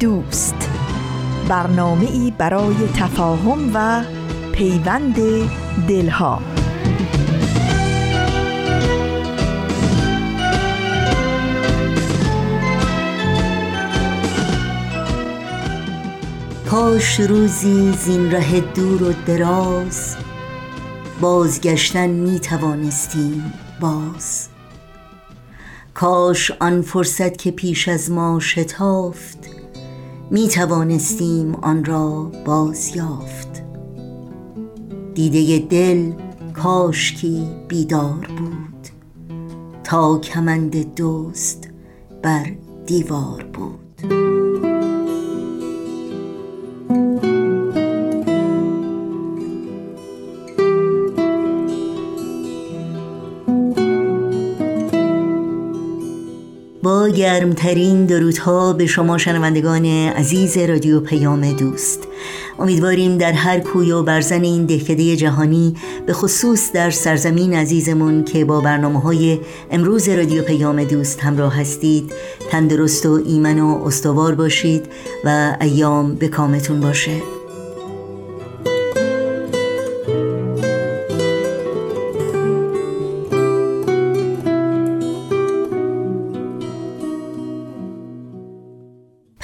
دوست. برنامه ای برای تفاهم و پیوند دلها. کاش روزی زین ره دور و دراز بازگشتن می توانستیم باز. کاش آن فرصت که پیش از ما شتافت می توانستیم آن را باز یافت دیده دل کاشکی بیدار بود تا کمند دوست بر دیوار بود. با گرمترین درودها به شما شنوندگان عزیز رادیو پیام دوست. امیدواریم در هر کوی و برزن این دهکده جهانی به خصوص در سرزمین عزیزمون که با برنامه های امروز رادیو پیام دوست همراه هستید تندرست و ایمن و استوار باشید و ایام به کامتون باشه.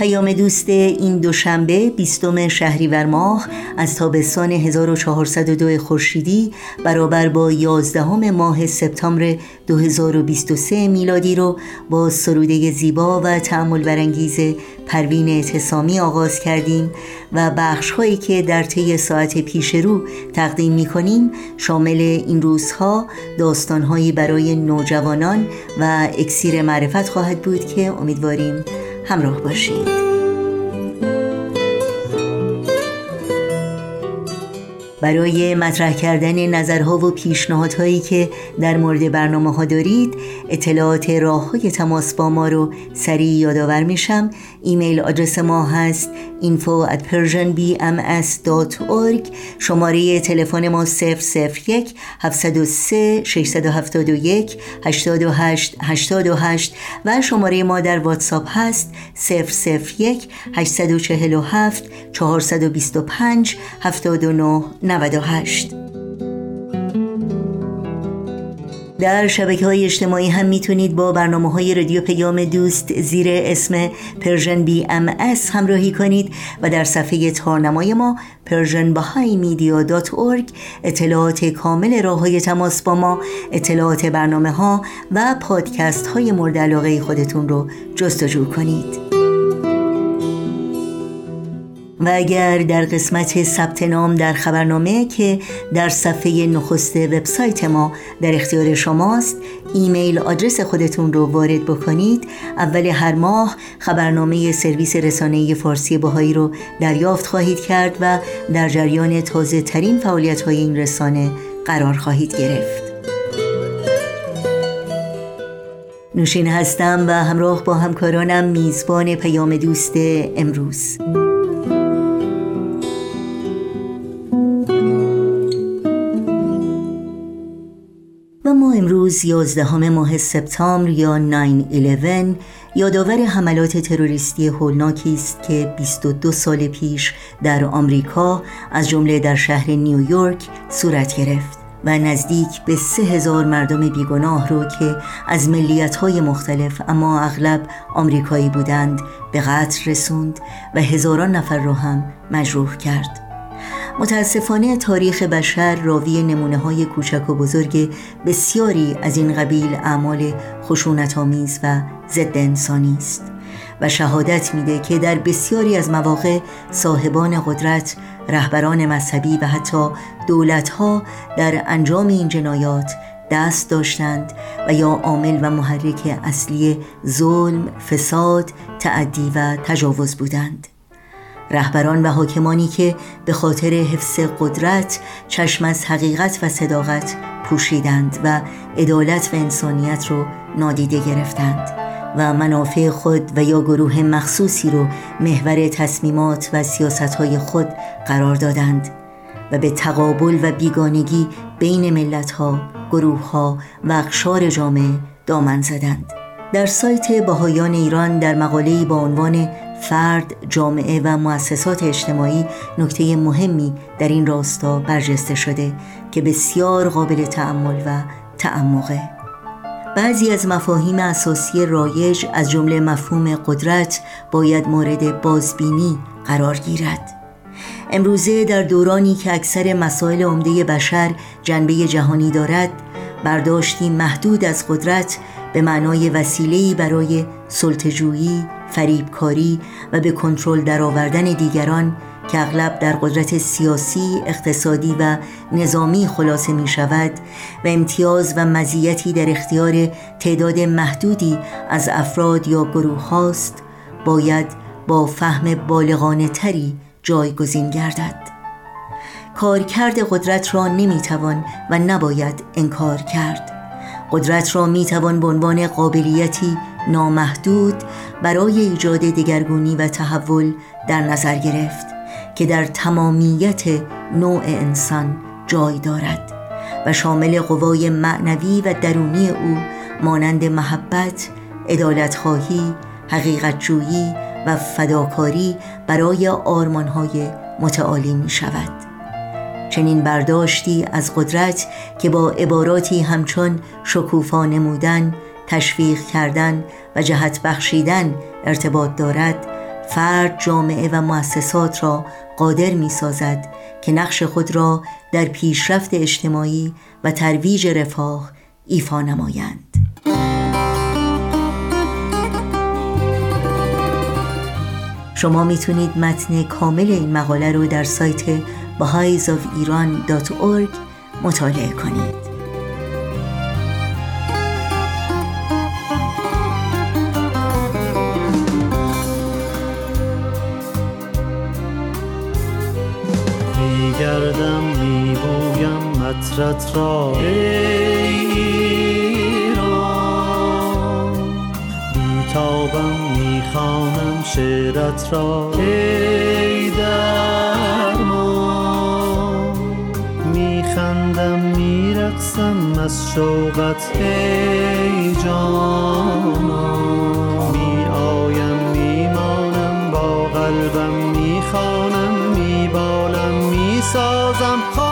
پیام دوست این دوشنبه بیستم شهریور ماه از تابستان 1402 خورشیدی برابر با 11 ماه سپتامبر 2023 میلادی رو با سروده زیبا و تعمل برانگیز پروین اعتصامی آغاز کردیم و بخش هایی که در طی ساعت پیش رو تقدیم می کنیم شامل این روزها داستانهایی برای نوجوانان و اکسیر معرفت خواهد بود که امیدواریم. همراه باشید برای مطرح کردن نظرها و پیشنهادهایی که در مورد برنامه ها دارید اطلاعات راه های تماس با ما رو سریع یادآور میشم. ایمیل آدرس ما هست info at persianbms.org شماره تلفن ما 001 703 671 828 828 و شماره ما در واتساپ هست 001 847 425 79 98 در شبکه های اجتماعی هم می‌تونید با برنامه های رادیو پیام دوست زیر اسم Persian BMS همراهی کنید و در صفحه تارنمای ما Persian اطلاعات کامل راه های تماس با ما اطلاعات برنامه ها و پادکست های مورد علاقه خودتون رو جستجو کنید. و اگر در قسمت ثبت نام در خبرنامه که در صفحه نخست وبسایت ما در اختیار شماست email address خودتون رو وارد بکنید. اول هر ماه خبرنامه سرویس رسانه فارسی بهائی رو دریافت خواهید کرد و در جریان تازه ترین فعالیت های این رسانه قرار خواهید گرفت. نوشین هستم و همراه با همکارانم میزبان پیام دوست امروز. امروز 11 ماه سپتامبر یا 9-11 یادآور حملات تروریستی هولناکی است که 22 سال پیش در آمریکا از جمله در شهر نیویورک صورت گرفت و نزدیک به سه هزار مردم بیگناه رو که از ملیت های مختلف اما اغلب آمریکایی بودند به قتل رسوند و هزاران نفر را هم مجروح کرد. متاسفانه تاریخ بشر راوی نمونه های کوچک و بزرگ بسیاری از این قبیل اعمال خشونت آمیز و ضد انسانی است و شهادت میده که در بسیاری از مواقع صاحبان قدرت رهبران مذهبی و حتی دولتها در انجام این جنایات دست داشتند و یا عامل و محرک اصلی ظلم، فساد، تعدی و تجاوز بودند. رهبران و حاکمانی که به خاطر حفظ قدرت چشم از حقیقت و صداقت پوشیدند و عدالت و انسانیت رو نادیده گرفتند و منافع خود و یا گروه مخصوصی رو محور تصمیمات و سیاستهای خود قرار دادند و به تقابل و بیگانگی بین ملتها، گروهها و اقشار جامعه دامن زدند. در سایت باهایان ایران در مقاله‌ای با عنوان فرد، جامعه و مؤسسات اجتماعی نکته مهمی در این راستا برجسته شده که بسیار قابل تعمل و تعمقه. بعضی از مفاهیم اساسی رایج از جمله مفهوم قدرت باید مورد بازبینی قرار گیرد. امروزه در دورانی که اکثر مسائل عمده بشر جنبه جهانی دارد برداشتی محدود از قدرت به معنای وسیله‌ای برای سلطه‌جویی، فریبکاری و به کنترل درآوردن دیگران که اغلب در قدرت سیاسی، اقتصادی و نظامی خلاصه می شود و امتیاز و مزیتی در اختیار تعداد محدودی از افراد یا گروه هاست باید با فهم بالغانه تری جایگزین گردد. کارکرد قدرت را نمی‌توان و نباید انکار کرد. قدرت را می‌توان به عنوان قابلیتی نامحدود برای ایجاد دگرگونی و تحول در نظر گرفت که در تمامیت نوع انسان جای دارد و شامل قوای معنوی و درونی او مانند محبت، عدالتخواهی، حقیقتجویی و فداکاری برای آرمانهای متعالی می شود چنین برداشتی از قدرت که با عباراتی همچون شکوفا نمودن، تشویق کردن و جهت بخشیدن ارتباط دارد فرد جامعه و مؤسسات را قادر می سازد که نقش خود را در پیشرفت اجتماعی و ترویج رفاه ایفا نمایند. شما می‌تونید متن کامل این مقاله رو در سایت bahaisofiran.org مطالعه کنید. مطرت را بیتابم می‌خوانم شعرت را ای میخندم میرقصم از شوقت ای جانا میآیم میمانم با قلبم می‌خوانم میبالم می‌سازم.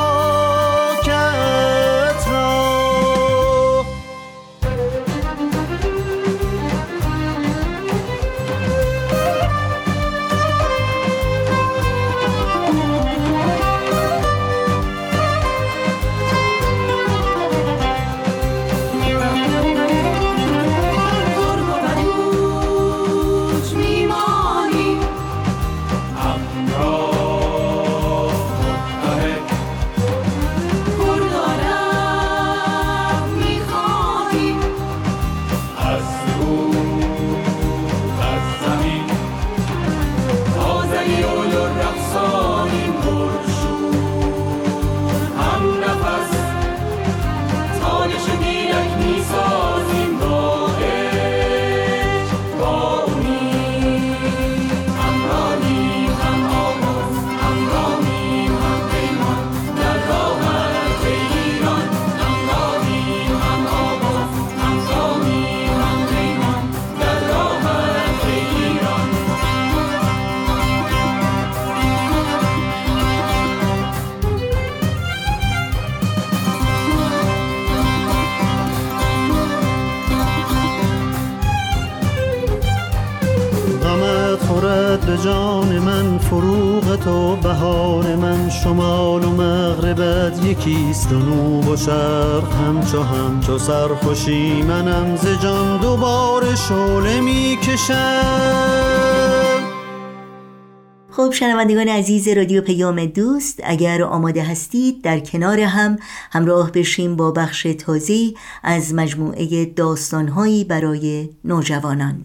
یکیست و نوب و شرق همچو همچو سرخوشی منم ز جان دوباره شعله می‌کشم. خب شنوندگان عزیز رادیو پیام دوست اگر آماده هستید در کنار هم همراه بشیم با بخش تازی از مجموعه داستانهایی برای نوجوانان.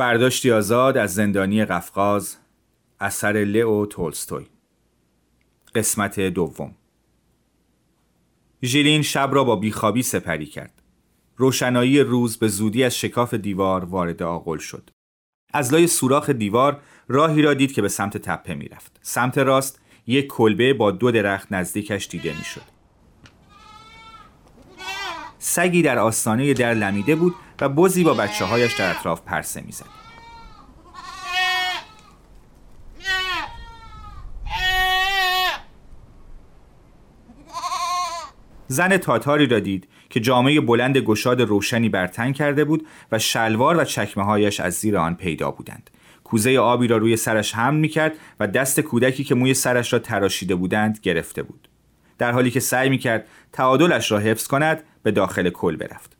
برداشتی آزاد از زندانی قفقاز اثر لئو تولستوی. قسمت دوم. ژیلین شب را با بیخوابی سپری کرد. روشنایی روز به زودی از شکاف دیوار وارد آغل شد. از لای سوراخ دیوار راهی را دید که به سمت تپه می‌رفت سمت راست یک کلبه با دو درخت نزدیکش دیده می‌شد سگی در آستانه در لمیده بود و بزی با بچه هایش در اطراف پرسه می‌زد. زن تاتاری را دید که جامعه بلند گشاد روشنی بر تن کرده بود و شلوار و چکمه هایش از زیر آن پیدا بودند. کوزه آبی را روی سرش حمل می کرد و دست کودکی که موی سرش را تراشیده بودند گرفته بود. در حالی که سعی می کرد تعادلش را حفظ کند به داخل کل برفت.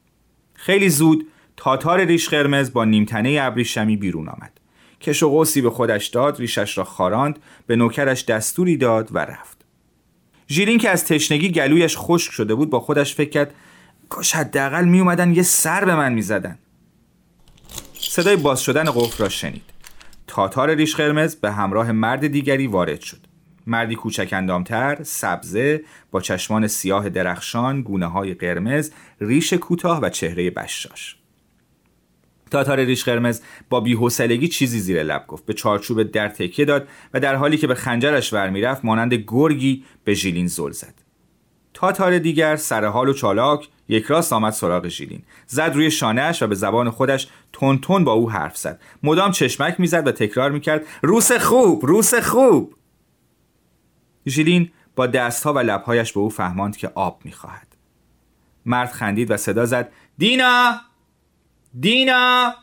خیلی زود تاتار ریش قرمز با نیمتنه ابریشمی بیرون آمد. کش و قوسی به خودش داد ریشش را خاراند به نوکرش دستوری داد و رفت. ژیلین که از تشنگی گلویش خشک شده بود با خودش فکر کرد کاش حداقل می اومدن یه سر به من می‌زدن. صدای باز شدن قفل را شنید. تاتار ریش قرمز به همراه مرد دیگری وارد شد. مردی کوچک اندامتر، سبزه، با چشمان سیاه درخشان، گونه های قرمز، ریش کوتاه و چهره بشاش. تاتار ریش قرمز با بیحوصلگی چیزی زیر لب گفت. به چارچوب در تکیه داد و در حالی که به خنجرش ور می‌رفت مانند گرگی به ژیلین زل زد. تاتار دیگر سرحال و چالاک یک راست آمد سراغ ژیلین. زد روی شانهش و به زبان خودش تون با او حرف زد. مدام چشمک می‌زد و تکرار می‌کرد روس خوب روس خوب! ژیلین با دستها و لبهایش به او فهماند که آب می‌خواهد. مرد خندید و صدا زد دینا! دینا!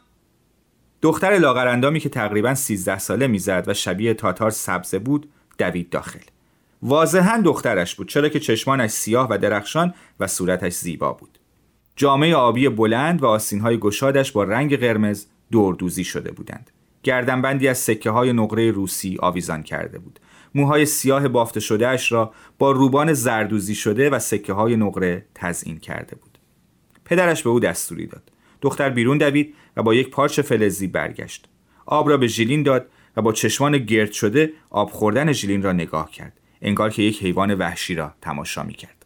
دختر لاغرندامی که تقریبا 13 ساله می‌زد و شبیه تاتار سبزه بود دوید داخل. واضحا دخترش بود چرا که چشمانش سیاه و درخشان و صورتش زیبا بود. جامعه آبی بلند و آسینهای گشادش با رنگ قرمز دوردوزی شده بودند. گردنبندی از سکه های نقره روسی آویزان کرده بود. موهای سیاه بافته شده اش را با روبان زردوزی شده و سکه های نقره تزئین کرده بود. پدرش به او دستوری داد. دختر بیرون دوید و با یک پارچ فلزی برگشت. آب را به ژیلین داد و با چشمان گرد شده آب خوردن ژیلین را نگاه کرد. انگار که یک حیوان وحشی را تماشا می کرد.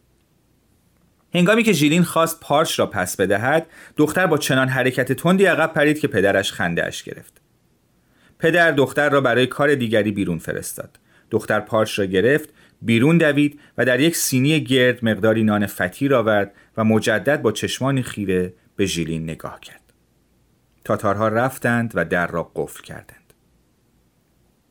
هنگامی که ژیلین خواست پارچ را پس بدهد دختر با چنان حرکت تندی عقب پرید که پدرش خنده اش گرفت. پدر دختر را برای کار دیگری بیرون فرستاد. دختر پارچ را گرفت بیرون دوید و در یک سینی گرد مقداری نان فطیر آورد و مجدد با چشمانی خیره به ژیلین نگاه کرد. تاتارها رفتند و در را قفل کردند.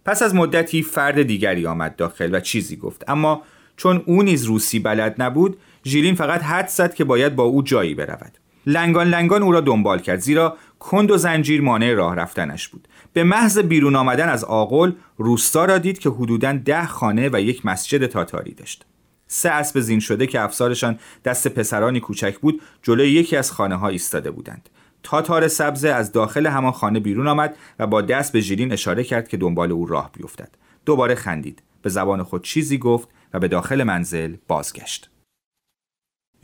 پس از مدتی فرد دیگری آمد داخل و چیزی گفت. اما چون او نیز روسی بلد نبود ژیلین فقط حد زد که باید با او جایی برود. لنگان لنگان او را دنبال کرد زیرا کند و زنجیر مانع راه رفتنش بود. به محض بیرون آمدن از آقل روستا را دید که حدوداً ده خانه و یک مسجد تاتاری داشت. سه اسب زین شده که افسارشان دست پسرانی کوچک بود جلوی یکی از خانه ها ایستاده بودند. تاتار سبزه از داخل همان خانه بیرون آمد و با دست به ژیلین اشاره کرد که دنبال او راه بیفتد. دوباره خندید. به زبان خود چیزی گفت و به داخل منزل بازگشت.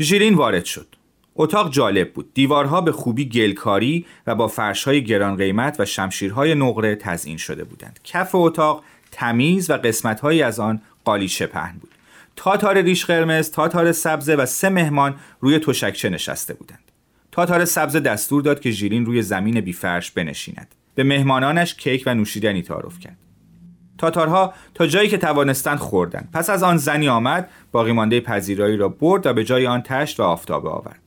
ژیلین وارد شد. اتاق جالب بود. دیوارها به خوبی گلکاری و با فرشهای گران قیمت و شمشیرهای نقره تزئین شده بودند. کف اتاق تمیز و قسمتهایی از آن قالیچه پهن بود. تاتار ریش قرمز تاتار سبزه و سه مهمان روی تشکچه نشسته بودند. تاتار سبز دستور داد که ژیلین روی زمین بیفرش بنشیند. به مهمانانش کیک و نوشیدنی تعارف کرد. تاتارها تا جایی که توانستند خوردند. پس از آن زنی آمد باقی مانده پذیرایی را برد و به جای آن تشت و آفتابه آورد.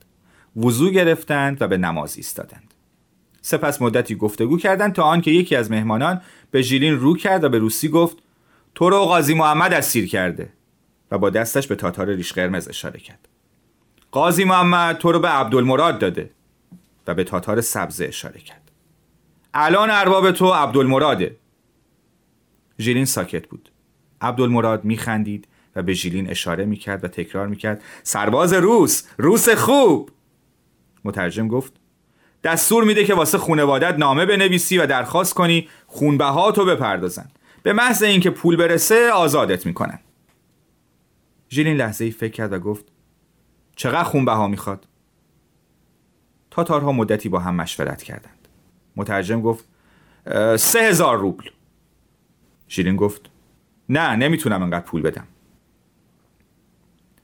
وضو گرفتند و به نماز ایستادند. سپس مدتی گفتگو کردند تا آنکه یکی از مهمانان به ژیلین رو کرد و به روسی گفت تو رو قاضی محمد اسیر کرده. و با دستش به تاتار ریش قرمز اشاره کرد. قاضی محمد تو رو به عبدالمراد داده. و به تاتار سبزه اشاره کرد. الان ارباب تو عبدالمراده. ژیلین ساکت بود. عبدالمراد میخندید و به ژیلین اشاره می‌کرد و تکرار می‌کرد سرباز روس روس خوب. مترجم گفت دستور میده که واسه خونوادت نامه بنویسی و درخواست کنی خونبهاتو بپردازن. به محض اینکه پول برسه آزادت می‌کنن. ژیلین لحظه ای فکر کرد و گفت چقدر خونبها می‌خواد؟ تاتارها مدتی با هم مشورت کردند. مترجم گفت سه هزار روبل. ژیلین گفت نه نمی‌تونم انقدر پول بدم.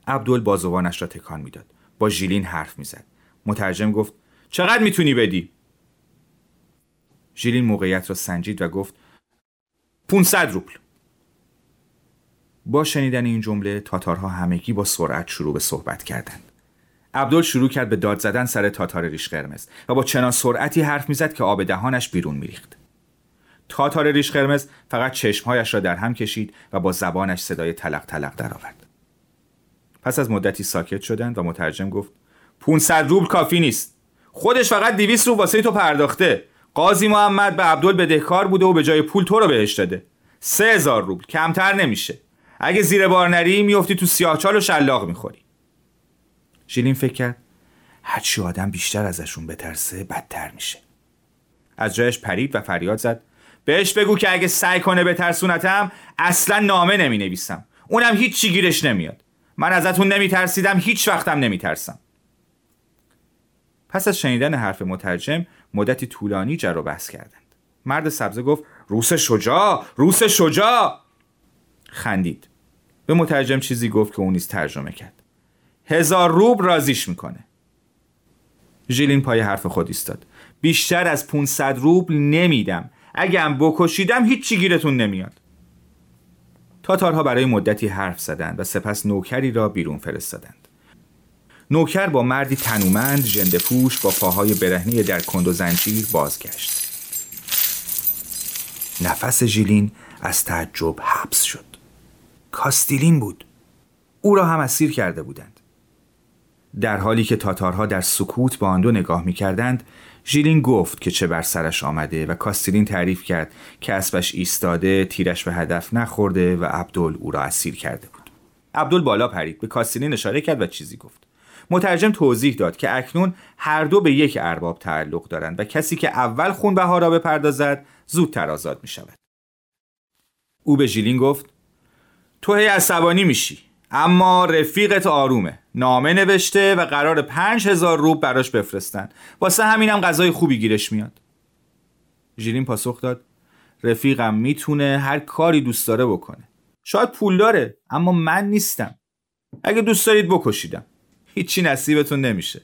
عبدول بازوانش را تکان می‌داد. با ژیلین حرف می‌زد. مترجم گفت چقدر می‌تونی بدی؟ ژیلین موقعیت را سنجید و گفت 500 روبل با شنیدن این جمله تاتارها همگی با سرعت شروع به صحبت کردند. عبدال شروع کرد به داد زدن سر تاتار ریش قرمز و با چنان سرعتی حرف می‌زد که آب دهانش بیرون میریخت. تاتار ریش قرمز فقط چشمهایش را در هم کشید و با زبانش صدای تلق تلق درآورد. پس از مدتی ساکت شدند و مترجم گفت 500 روبل کافی نیست. خودش فقط 200 روبل واسه تو پرداخته. قاضی محمد به عبدال بدهکار بوده و به جای پول تو رو بهش داده. 3000 روبل. کمتر نمیشه. اگه زیر بار نری میفتی تو سیاهچال و شلاق می‌خوری. ژیلین فکر کرد هرچی آدم بیشتر ازشون بترسه بدتر میشه. از جایش پرید و فریاد زد. بهش بگو که اگه سعی کنه به ترسونتم اصلا نامه نمی نویسم اونم هیچ چی گیرش نمیاد. من ازتون نمی ترسیدم هیچ وقتم نمی ترسم پس از شنیدن حرف مترجم مدتی طولانی جر و بحث کردند. مرد سبزه گفت روس شجاع! روس شجاع! خندید. به مترجم چیزی گفت که اون نیز ترجمه کرد. هزار روب رازیش می‌کنه. ژیلین پای حرف خود ایستاد. بیشتر از 500 روبل نمیدم. اگه هم بکشیدم هیچی گیرتون نمیاد. تاتارها برای مدتی حرف زدند و سپس نوکری را بیرون فرستادند. نوکر با مردی تنومند ژنده پوش با پاهای برهنه در کند و زنجیر بازگشت. نفس ژیلین از تعجب حبس شد. کاستیلین بود. او را هم اسیر کرده بودند. در حالی که تاتارها در سکوت به آن دو نگاه می کردند ژیلین گفت که چه بر سرش آمده و کاستیلین تعریف کرد که اسبش ایستاده تیرش به هدف نخورده و عبدل او را اسیر کرده بود. عبدل بالا پرید به کاستیلین اشاره کرد و چیزی گفت. مترجم توضیح داد که اکنون هر دو به یک ارباب تعلق دارند و کسی که اول خونبها را بپردازد زودتر آزاد می شود او به ژیلین گفت تو هی عصبانی میشی اما رفیقت آرومه. نامه نوشته و قرار پنج هزار روب براش بفرستن. واسه همینم غذای خوبی گیرش میاد. ژیلین پاسخ داد رفیقم می‌تونه هر کاری دوست داره بکنه. شاید پول داره اما من نیستم. اگه دوست دارید بکشیدم. هیچی نصیبتون نمیشه.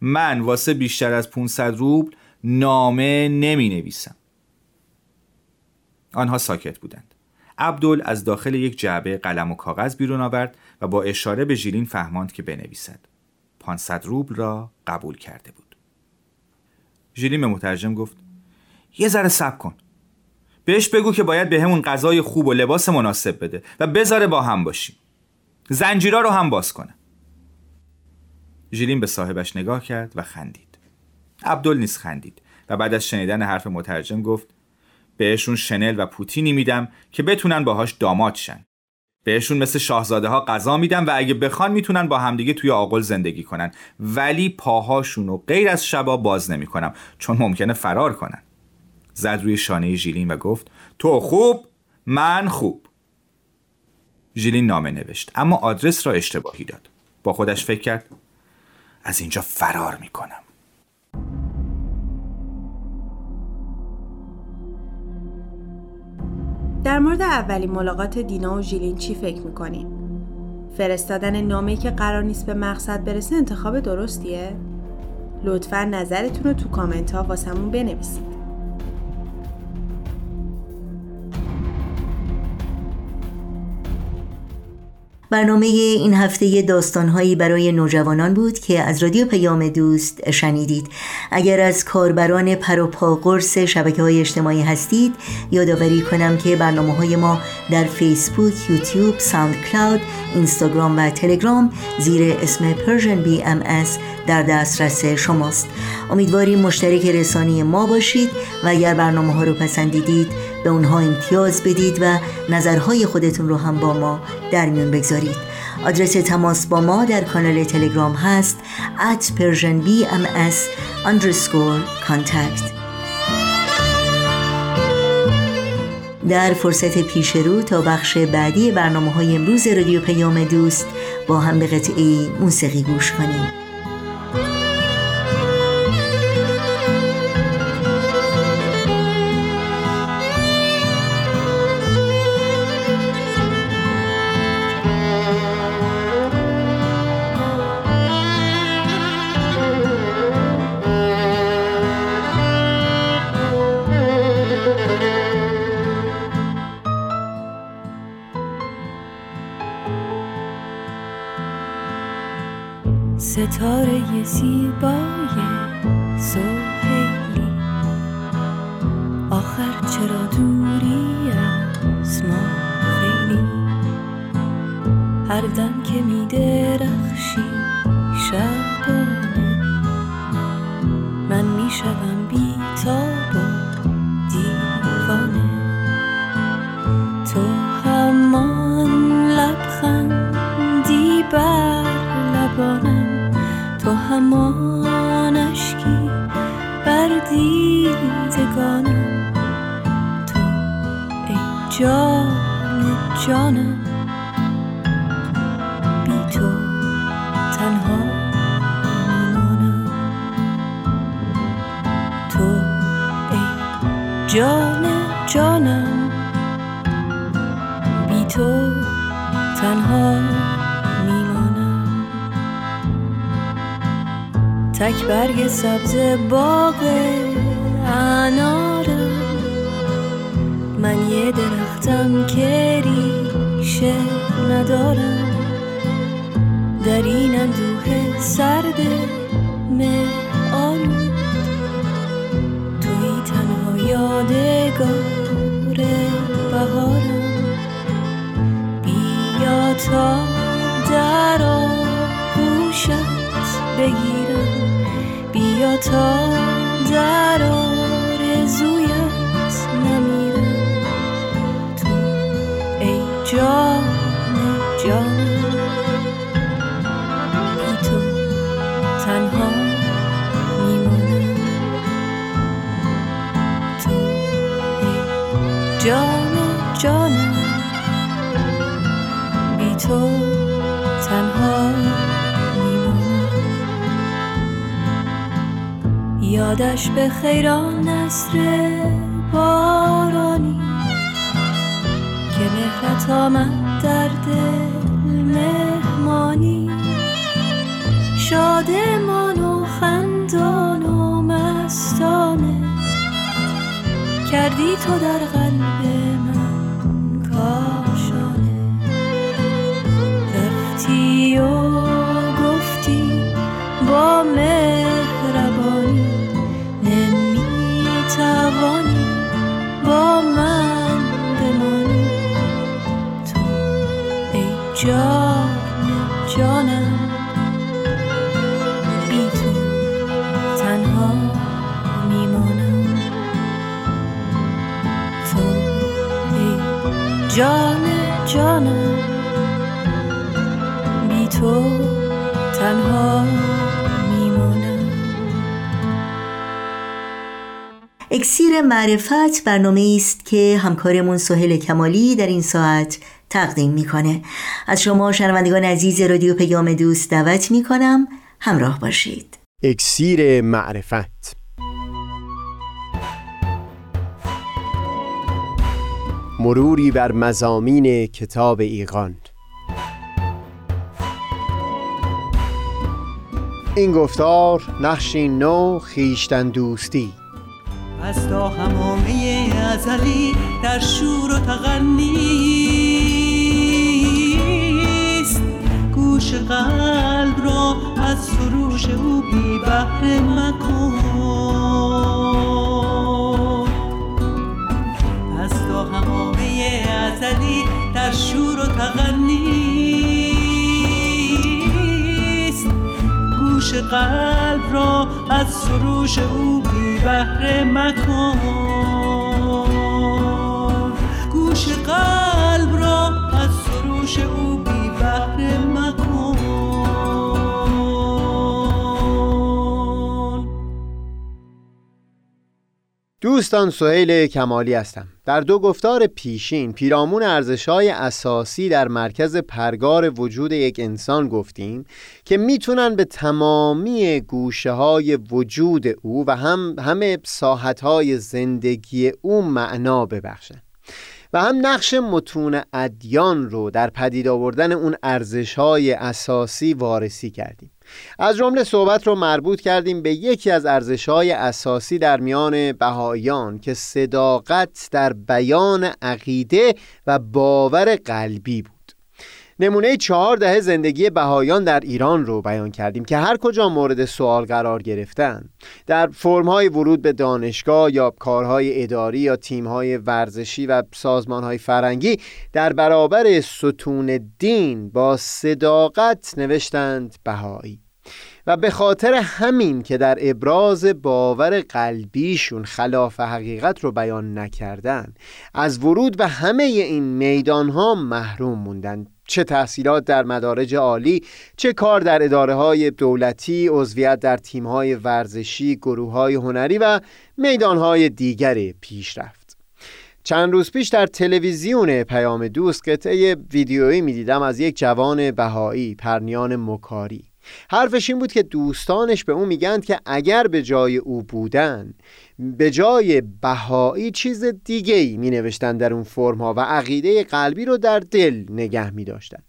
من واسه بیشتر از 500 روبل نامه نمی نویسم آنها ساکت بودند. عبدل از داخل یک جعبه قلم و کاغذ بیرون آورد و با اشاره به ژیلین فهماند که بنویسد. 500 روبل را قبول کرده بود. ژیلین به مترجم گفت یه ذره صبر کن. بهش بگو که باید به همون غذای خوب و لباس مناسب بده و بذاره با هم باشیم. زنجیرا رو هم باز کنه. ژیلین به صاحبش نگاه کرد و خندید. عبدل نیز خندید و بعد از شنیدن حرف مترجم گفت بهشون شنل و پوتینی میدم که بتونن باهاش داماد شن. بهشون مثل شاهزاده ها غذا میدم و اگه بخوان می‌تونن با همدیگه توی آقل زندگی کنن. ولی پاهاشون رو غیر از شبا باز نمی‌کنم چون ممکنه فرار کنن. زد روی شانه ژیلین و گفت تو خوب من خوب. ژیلین نامه نوشت اما آدرس را اشتباهی داد. با خودش فکر کرد از اینجا فرار می‌کنم در مورد اولین ملاقات دینا و ژیلین چی فکر می‌کنیم؟ فرستادن نامه که قرار نیست به مقصد برسه انتخاب درستیه؟ لطفا نظرتون رو تو کامنت ها واسمون بنویسید. برنامه این هفته داستانهایی برای نوجوانان بود که از رادیو پیام دوست شنیدید. اگر از کاربران پروپا قرص شبکه های اجتماعی هستید یادآوری کنم که برنامه های ما در فیسبوک، یوتیوب، ساوند کلاود، اینستاگرام و تلگرام زیر اسم بی ام در دسترس شماست. امیدواریم مشترک رسانی ما باشید و اگر برنامه ها رو پسندیدید به اونها امتیاز بدید و نظرهای خودتون رو هم با ما در میون بگذارید. آدرس تماس با ما در کانال تلگرام هست at persianbms underscore contact. در فرصت پیش رو تا بخش بعدی برنامه های امروز رادیو پیام دوست با هم به قطعه موسیقی گوش کنیم. جان جانم. بی تو تنها میمانم تو ای جان جانم. بی تو تنها تک برگ سبز باغ انارم. من یه درختم که ریشه ندارم. در این اندوه سرد آلود توی تنها یادگار بهارم. بیا تا در آغوشت بگیرم. بیا تا در جان جانم بی تو تنها یادش به خیران نصر بارانی که مهرت آمد در دل مهمانی. شادمان و خندان و مستانه کردی تو در قلب من کاشانه؟ رفتی و گفتی با مهربانی توانی با من بمانی. تو ای جان جان جانم بی تو تنها اکسیر معرفت برنامه است که همکارمون سهل کمالی در این ساعت تقدیم می‌کنه. از شما شنوندگان عزیز رادیو پیام دوست دعوت می‌کنم. همراه باشید. اکسیر معرفت. مروری بر مزامین کتاب ایقان این گفتار نقشی نو خیشتن دوستی. از تا همامه ازلی در شور و تغنیست گوش قلب را از سروش او بی بهره مکن. ازلی در شور و تغنیست گوش قلب را از سروش او بی بهره مکن. گوش قلب را از سروش او بی بهره مکن. دوستان سهیل کمالی هستم. در دو گفتار پیشین پیرامون ارزش‌های اساسی در مرکز پرگار وجود یک انسان گفتیم که می‌تونن به تمامی گوشه های وجود او و هم همه ساحتهای زندگی او معنا ببخشن و هم نقش متون ادیان رو در پدید آوردن اون ارزش‌های اساسی وارسی کردیم. از جمله صحبت رو مربوط کردیم به یکی از ارزش‌های اساسی در میان بهایان که صداقت در بیان عقیده و باور قلبی بود. نمونه چهار دهه زندگی بهایان در ایران رو بیان کردیم که هر کجا مورد سوال قرار گرفتن. در فرمهای ورود به دانشگاه یا کارهای اداری یا تیمهای ورزشی و سازمانهای فرنگی در برابر ستون دین با صداقت نوشتند بهایی. و به خاطر همین که در ابراز باور قلبیشون خلاف حقیقت رو بیان نکردن از ورود به همه این میدان ها محروم موندن. چه تحصیلات در مدارج عالی چه کار در اداره های دولتی عضویت در تیم های ورزشی گروه های هنری و میدان های دیگر پیشرفت چند روز پیش در تلویزیون پیام دوست قطعه ویدیویی می‌دیدم از یک جوان بهایی پرنیان مکاری. حرفش این بود که دوستانش به او میگند که اگر به جای او بودن به جای بهایی چیز دیگه ای در اون فرم ها و عقیده قلبی رو در دل نگه می داشتن.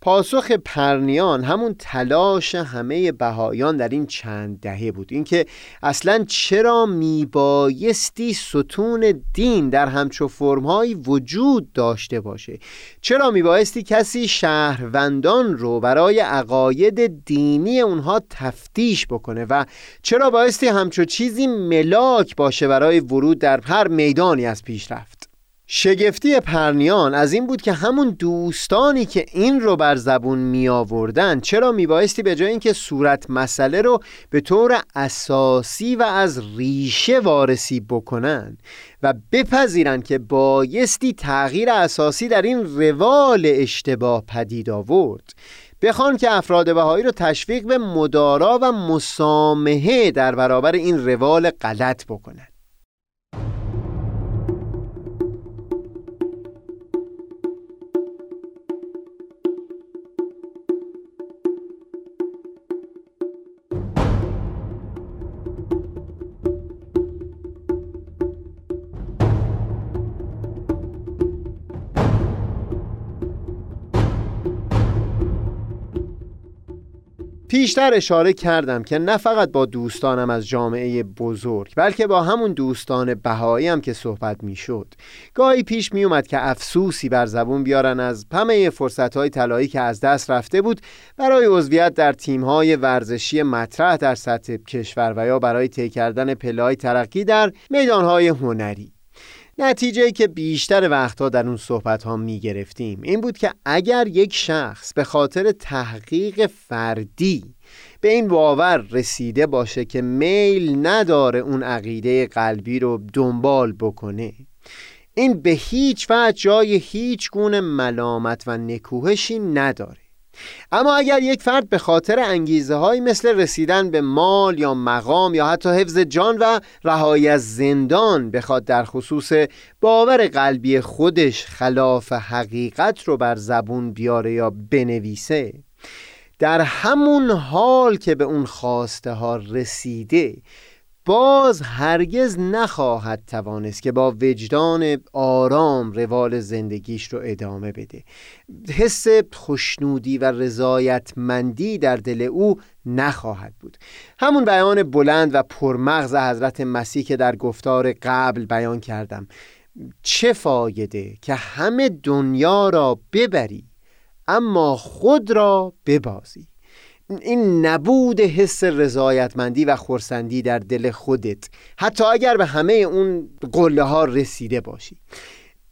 پاسخ پرنیان همون تلاش همه بهایان در این چند دهه بود. اینکه اصلا چرا میبایستی ستون دین در همچو فرمهایی وجود داشته باشه؟ چرا میبایستی کسی شهروندان رو برای عقاید دینی اونها تفتیش بکنه؟ و چرا بایستی همچو چیزی ملاک باشه برای ورود در هر میدانی از پیشرفت شگفتی پرنیان از این بود که همون دوستانی که این رو بر زبون می آوردن چرا می بایستی به جای اینکه صورت مسئله رو به طور اساسی و از ریشه وارسی بکنن و بپذیرن که بایستی تغییر اساسی در این روال اشتباه پدید آورد بخوان که افراد بهایی رو تشویق به مدارا و مسامحه در برابر این روال غلط بکنن. پیشتر اشاره کردم که نه فقط با دوستانم از جامعه بزرگ بلکه با همون دوستان بهایی هم که صحبت می شد گاهی پیش می اومد که افسوسی بر زبون بیارن از همه فرصت های طلایی که از دست رفته بود برای عضویت در تیم های ورزشی مطرح در سطح کشور و یا برای طی کردن پلای ترقی در میدان های هنری. نتیجه که بیشتر وقتها در اون صحبت ها می گرفتیم این بود که اگر یک شخص به خاطر تحقیق فردی به این باور رسیده باشه که میل نداره اون عقیده قلبی رو دنبال بکنه این به هیچ وجه جای هیچ گونه ملامت و نکوهشی نداره. اما اگر یک فرد به خاطر انگیزه های مثل رسیدن به مال یا مقام یا حتی حفظ جان و رهایی از زندان بخواد در خصوص باور قلبی خودش خلاف حقیقت رو بر زبون بیاره یا بنویسه در همون حال که به اون خواسته ها رسیده باز هرگز نخواهد توانست که با وجدان آرام روال زندگیش رو ادامه بده. حس خوشنودی و رضایتمندی در دل او نخواهد بود. همون بیان بلند و پرمغز حضرت مسیح که در گفتار قبل بیان کردم. چه فایده که همه دنیا را ببری اما خود را ببازی؟ این نبود حس رضایتمندی و خورسندی در دل خودت. حتی اگر به همه اون قله ها رسیده باشی.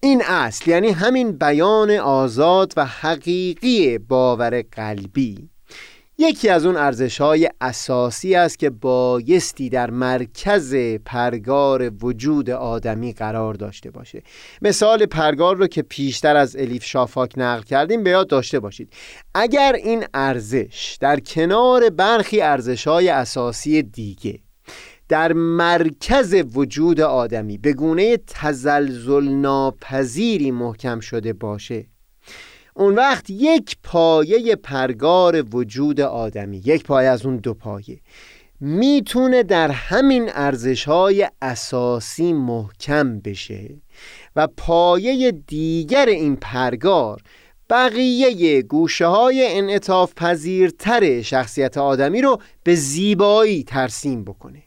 این اصل یعنی همین بیان آزاد و حقیقی باور قلبی. یکی از اون ارزش های اساسی است که بایستی در مرکز پرگار وجود آدمی قرار داشته باشه. مثال پرگار رو که پیشتر از الیف شافاک نقل کردیم به یاد داشته باشید. اگر این ارزش در کنار برخی ارزش های اساسی دیگه در مرکز وجود آدمی به گونه تزلزل ناپذیری محکم شده باشه اون وقت یک پایه پرگار وجود آدمی یک پایه از اون دو پایه می‌تونه در همین ارزش های اساسی محکم بشه و پایه دیگر این پرگار بقیه گوشه های انعطاف پذیرتر شخصیت آدمی رو به زیبایی ترسیم بکنه.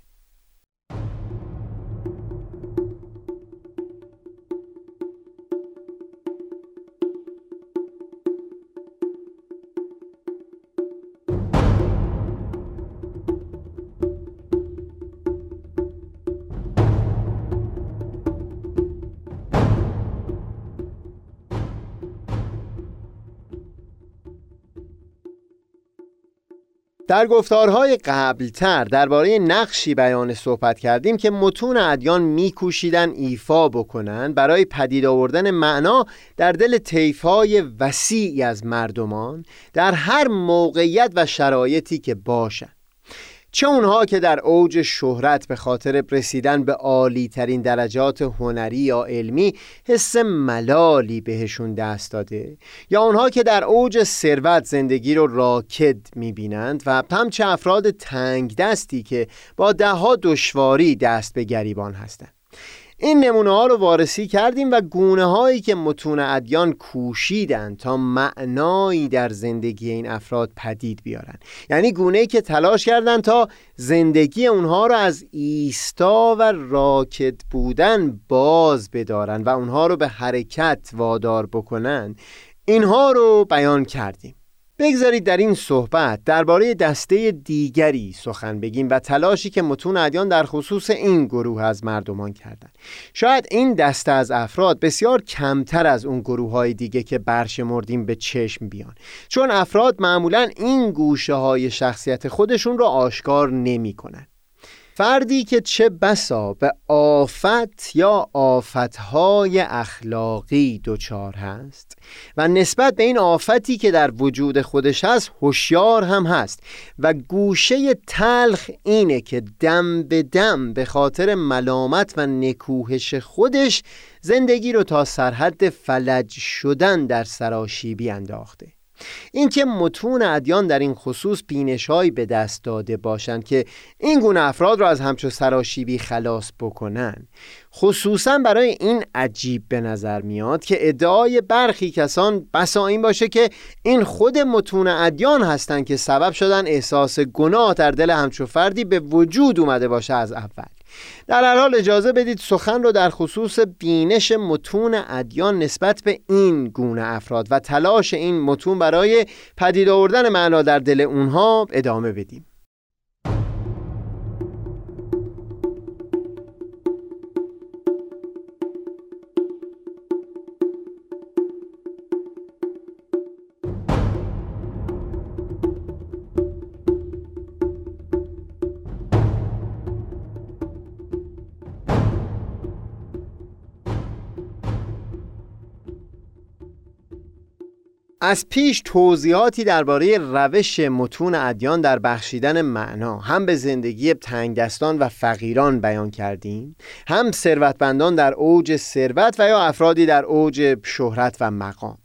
در گفتارهای قبلتر درباره نقشی بیان صحبت کردیم که متون ادیان میکوشیدن ایفا بکنن برای پدید آوردن معنا در دل طیفهای وسیعی از مردمان در هر موقعیت و شرایطی که باشند چه اونها که در اوج شهرت به خاطر رسیدن به عالی ترین درجات هنری یا علمی حس ملالی بهشون دست داده؟ یا اونها که در اوج ثروت زندگی رو راکد می‌بینند و همچه افراد تنگ دستی که با دهها دشواری دست به گریبان هستند؟ این نمونه ها رو وارسی کردیم و گونه هایی که متون ادیان کوشیدن تا معنایی در زندگی این افراد پدید بیارن. یعنی گونه که تلاش کردند تا زندگی اونها رو از ایستا و راکت بودن باز بدارن و اونها رو به حرکت وادار بکنن اینها رو بیان کردیم. بگذارید در این صحبت درباره دسته دیگری سخن بگیم و تلاشی که متون ادیان در خصوص این گروه از مردمان کردند. شاید این دسته از افراد بسیار کمتر از اون گروه های دیگه که برشمردیم به چشم بیان چون افراد معمولا این گوشه های شخصیت خودشون رو آشکار نمی کنن. فردی که چه بسا به آفت یا آفتهای اخلاقی دچار هست و نسبت به این آفتی که در وجود خودش هست هوشیار هم هست و گوشه تلخ اینه که دم به دم به خاطر ملامت و نکوهش خودش زندگی رو تا سرحد فلج شدن در سراشیبی انداخته. اینکه متون ادیان در این خصوص بینشهایی به دست داده باشند که این گونه افراد را از همچو سراشیبی خلاص بکنن. خصوصا برای این عجیب به نظر میاد که ادعای برخی کسان بسا این باشه که این خود متون ادیان هستند که سبب شدن احساس گناه در دل همچو فردی به وجود اومده باشه از اول. در هر حال اجازه بدید سخن رو در خصوص بینش متون ادیان نسبت به این گونه افراد و تلاش این متون برای پدید آوردن معنا در دل اونها ادامه بدیم. از پیش توضیحاتی درباره روش متون ادیان در بخشیدن معنا هم به زندگی تنگدستان و فقیران بیان کردیم هم ثروتمندان در اوج ثروت و یا افرادی در اوج شهرت و مقام.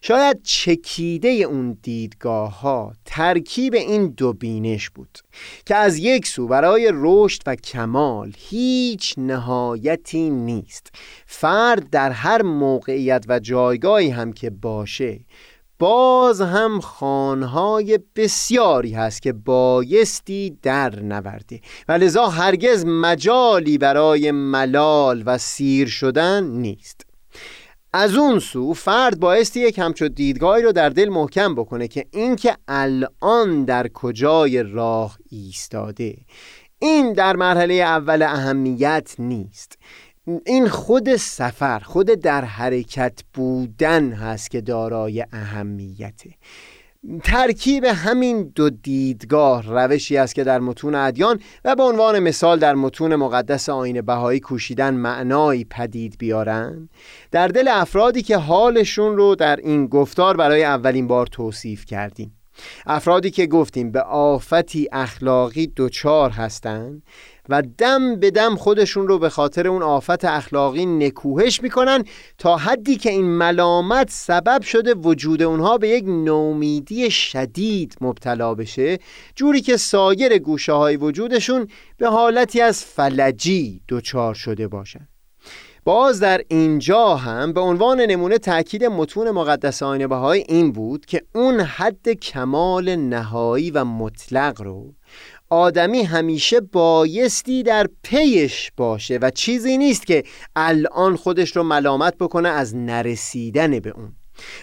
شاید چکیده اون دیدگاه ها ترکیب این دو بینش بود که از یک سو برای رشد و کمال هیچ نهایتی نیست. فرد در هر موقعیت و جایگاهی هم که باشه باز هم خانهای بسیاری هست که بایستی در نورده. و لذا هرگز مجالی برای ملال و سیر شدن نیست. از اون سو فرد بایستی یک همچو دیدگاهی رو در دل محکم بکنه که اینکه الان در کجای راه ایستاده. این در مرحله اول اهمیت نیست. این خود سفر خود در حرکت بودن هست که دارای اهمیته ترکیب همین دو دیدگاه روشی است که در متون ادیان و به عنوان مثال در متون مقدس آین بهایی کوشیدن معنایی پدید بیارن. در دل افرادی که حالشون رو در این گفتار برای اولین بار توصیف کردیم. افرادی که گفتیم به آفتی اخلاقی دوچار هستند و دم به دم خودشون رو به خاطر اون آفت اخلاقی نکوهش می‌کنن تا حدی که این ملامت سبب شده وجود اونها به یک نومیدی شدید مبتلا بشه جوری که سایر گوشه های وجودشون به حالتی از فلجی دچار شده باشن. باز در اینجا هم به عنوان نمونه تاکید متون مقدس آین بهای این بود که اون حد کمال نهایی و مطلق رو آدمی همیشه بایستی در پیش باشه و چیزی نیست که الان خودش رو ملامت بکنه از نرسیدن به اون.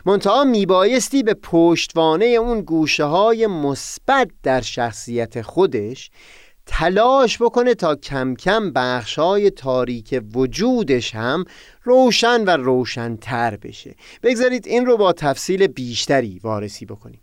منتها میبایستی به پشتوانه اون گوشه های مثبت در شخصیت خودش تلاش بکنه تا کم کم بخش های تاریک وجودش هم روشن و روشنتر بشه. بگذارید این رو با تفصیل بیشتری وارسی بکنیم.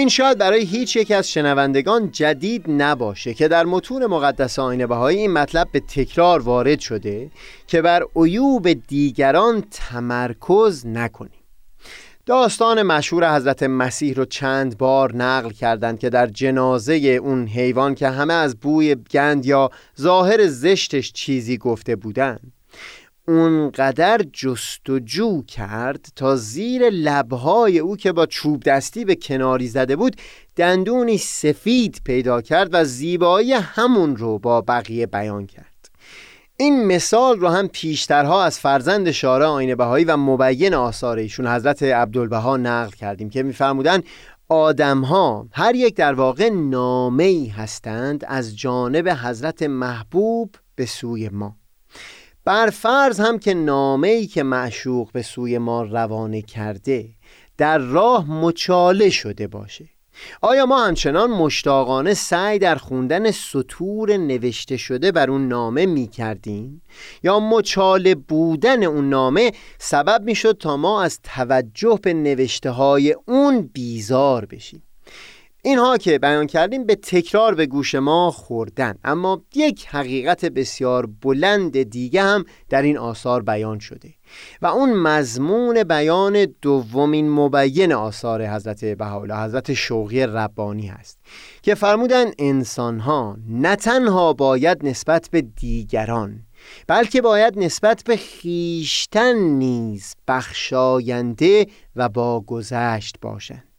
این شاید برای هیچ یک از شنوندگان جدید نباشه که در متون مقدس آین بهایی این مطلب به تکرار وارد شده که بر عیوب دیگران تمرکز نکنیم. داستان مشهور حضرت مسیح رو چند بار نقل کردند که در جنازه اون حیوان که همه از بوی گند یا ظاهر زشتش چیزی گفته بودند. اونقدر جستجو کرد تا زیر لبهای او که با چوب دستی به کناری زده بود دندونی سفید پیدا کرد و زیبایی همون رو با بقیه بیان کرد. این مثال رو هم پیشترها از فرزند شارع آین بهایی و مبین آثار ایشون حضرت عبدالبها نقل کردیم که میفرمودن آدم ها هر یک در واقع نامه هستند از جانب حضرت محبوب به سوی ما. بر فرض هم که نامه‌ای که معشوق به سوی ما روانه کرده در راه مچاله شده باشه آیا ما همچنان مشتاقانه سعی در خوندن سطور نوشته شده بر اون نامه می کردیم؟ یا مچاله بودن اون نامه سبب می شد تا ما از توجه به نوشته های اون بیزار بشیم اینها که بیان کردیم به تکرار به گوش ما خوردن. اما یک حقیقت بسیار بلند دیگه هم در این آثار بیان شده. و اون مضمون بیان دومین مبین آثار حضرت بهاءالله حضرت شوقی ربانی هست که فرمودن انسانها نه تنها باید نسبت به دیگران بلکه باید نسبت به خیشتن نیز بخشاینده و با گذشت باشند.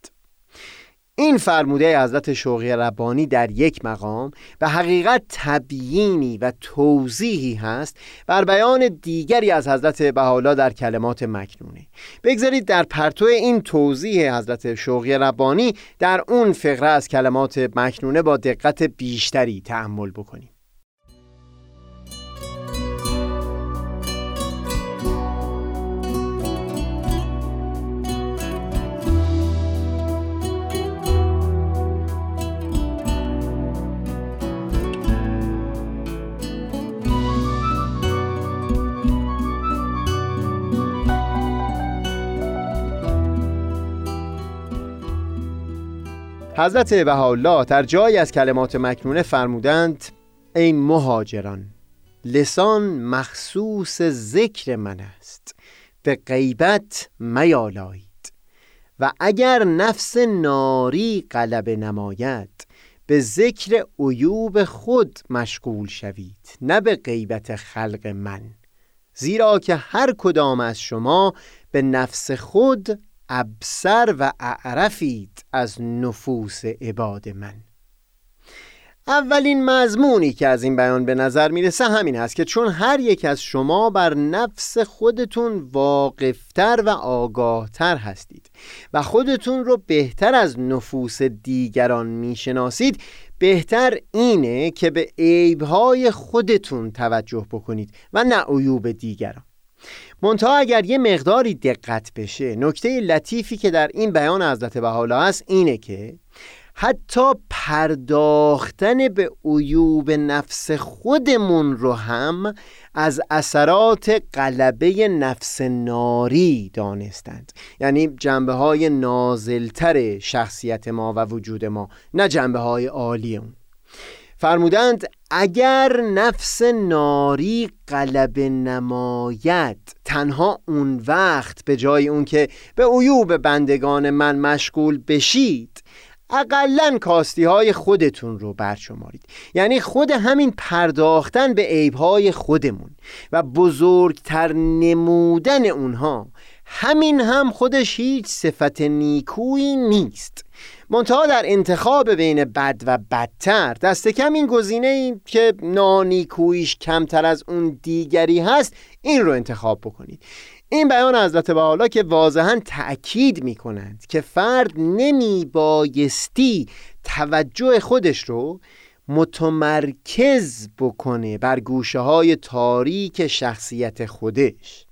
این فرموده حضرت شوقی ربانی در یک مقام به حقیقت تبیینی و توضیحی هست بر بیان دیگری از حضرت بهاءالله در کلمات مکنونه. بگذارید در پرتو این توضیح حضرت شوقی ربانی در اون فقره از کلمات مکنونه با دقت بیشتری تحمل بکنیم. حضرت بهاءالله در جایی از کلمات مکنونه فرمودند ای مهاجران لسان مخصوص ذکر من است به غیبت میالایید. و اگر نفس ناری غلب نماید به ذکر عیوب خود مشغول شوید نه به غیبت خلق من. زیرا که هر کدام از شما به نفس خود ابسر و اعرفید از نفوس عباد من. اولین مضمونی که از این بیان به نظر می‌رسه همین هست که چون هر یک از شما بر نفس خودتون واقفتر و آگاهتر هستید و خودتون رو بهتر از نفوس دیگران می‌شناسید بهتر اینه که به عیبهای خودتون توجه بکنید و نه عیوب دیگران. منتها اگر یه مقداری دقت بشه نکته لطیفی که در این بیان حضرت بحالا هست اینه که حتی پرداختن به عیوب نفس خودمون رو هم از اثرات قلبه نفس ناری دانستند. یعنی جنبه های نازلتر شخصیت ما و وجود ما نه جنبه های عالی اون. فرمودند اگر نفس ناری غلب نماید تنها اون وقت به جای اون که به عیوب بندگان من مشغول بشید اقلا کاستی های خودتون رو برشمارید. یعنی خود همین پرداختن به عیبهای خودمون و بزرگتر نمودن اونها همین هم خودش هیچ صفت نیکویی نیست. منتها در انتخاب بین بد و بدتر دست کم این گزینه ای که نانیکویش کمتر از اون دیگری هست این رو انتخاب بکنید. این بیان حضرت حالا که واضحا تأکید می کنند که فرد نمی بایستی توجه خودش رو متمرکز بکنه بر گوشه های تاریک شخصیت خودش.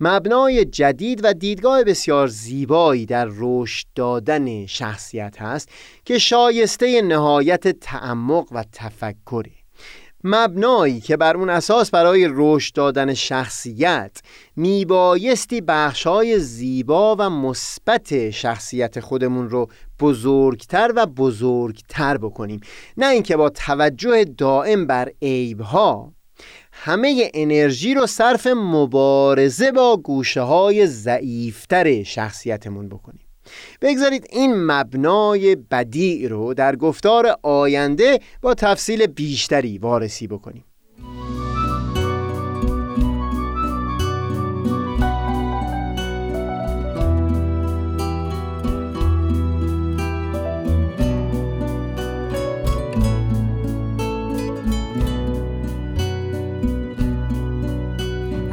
مبنای جدید و دیدگاه بسیار زیبایی در رشد دادن شخصیت هست که شایسته نهایت تعمق و تفکره. مبنایی که بر اون اساس برای رشد دادن شخصیت میبایستی بخشای زیبا و مثبت شخصیت خودمون رو بزرگتر و بزرگتر بکنیم. نه اینکه با توجه دائم بر عیبها همه انرژی رو صرف مبارزه با گوشه های ضعیفتر شخصیتمون بکنیم. بگذارید این مبنای بدیع رو در گفتار آینده با تفصیل بیشتری وارسی بکنیم.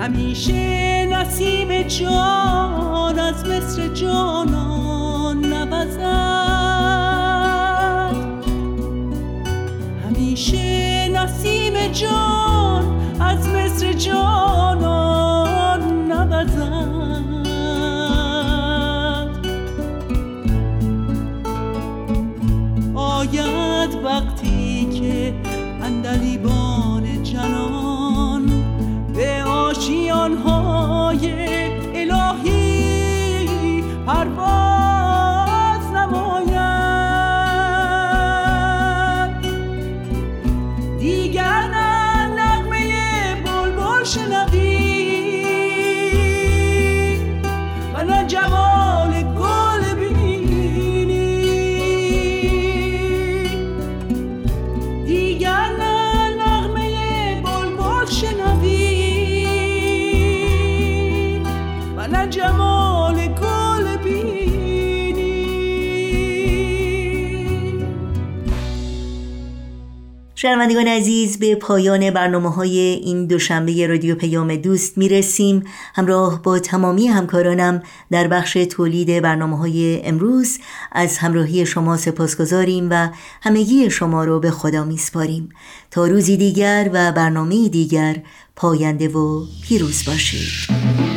همیشه نسیم جان از مصر جانان نوزد. همیشه نسیم جان از مصر جانان yeah. شنوندگان عزیز به پایان برنامه های این دوشنبه رادیو پیام دوست می رسیم همراه با تمامی همکارانم در بخش تولید برنامه های امروز از همراهی شما سپاسگزاریم و همگی شما رو به خدا می سپاریم تا روزی دیگر و برنامه دیگر پاینده و پیروز باشید.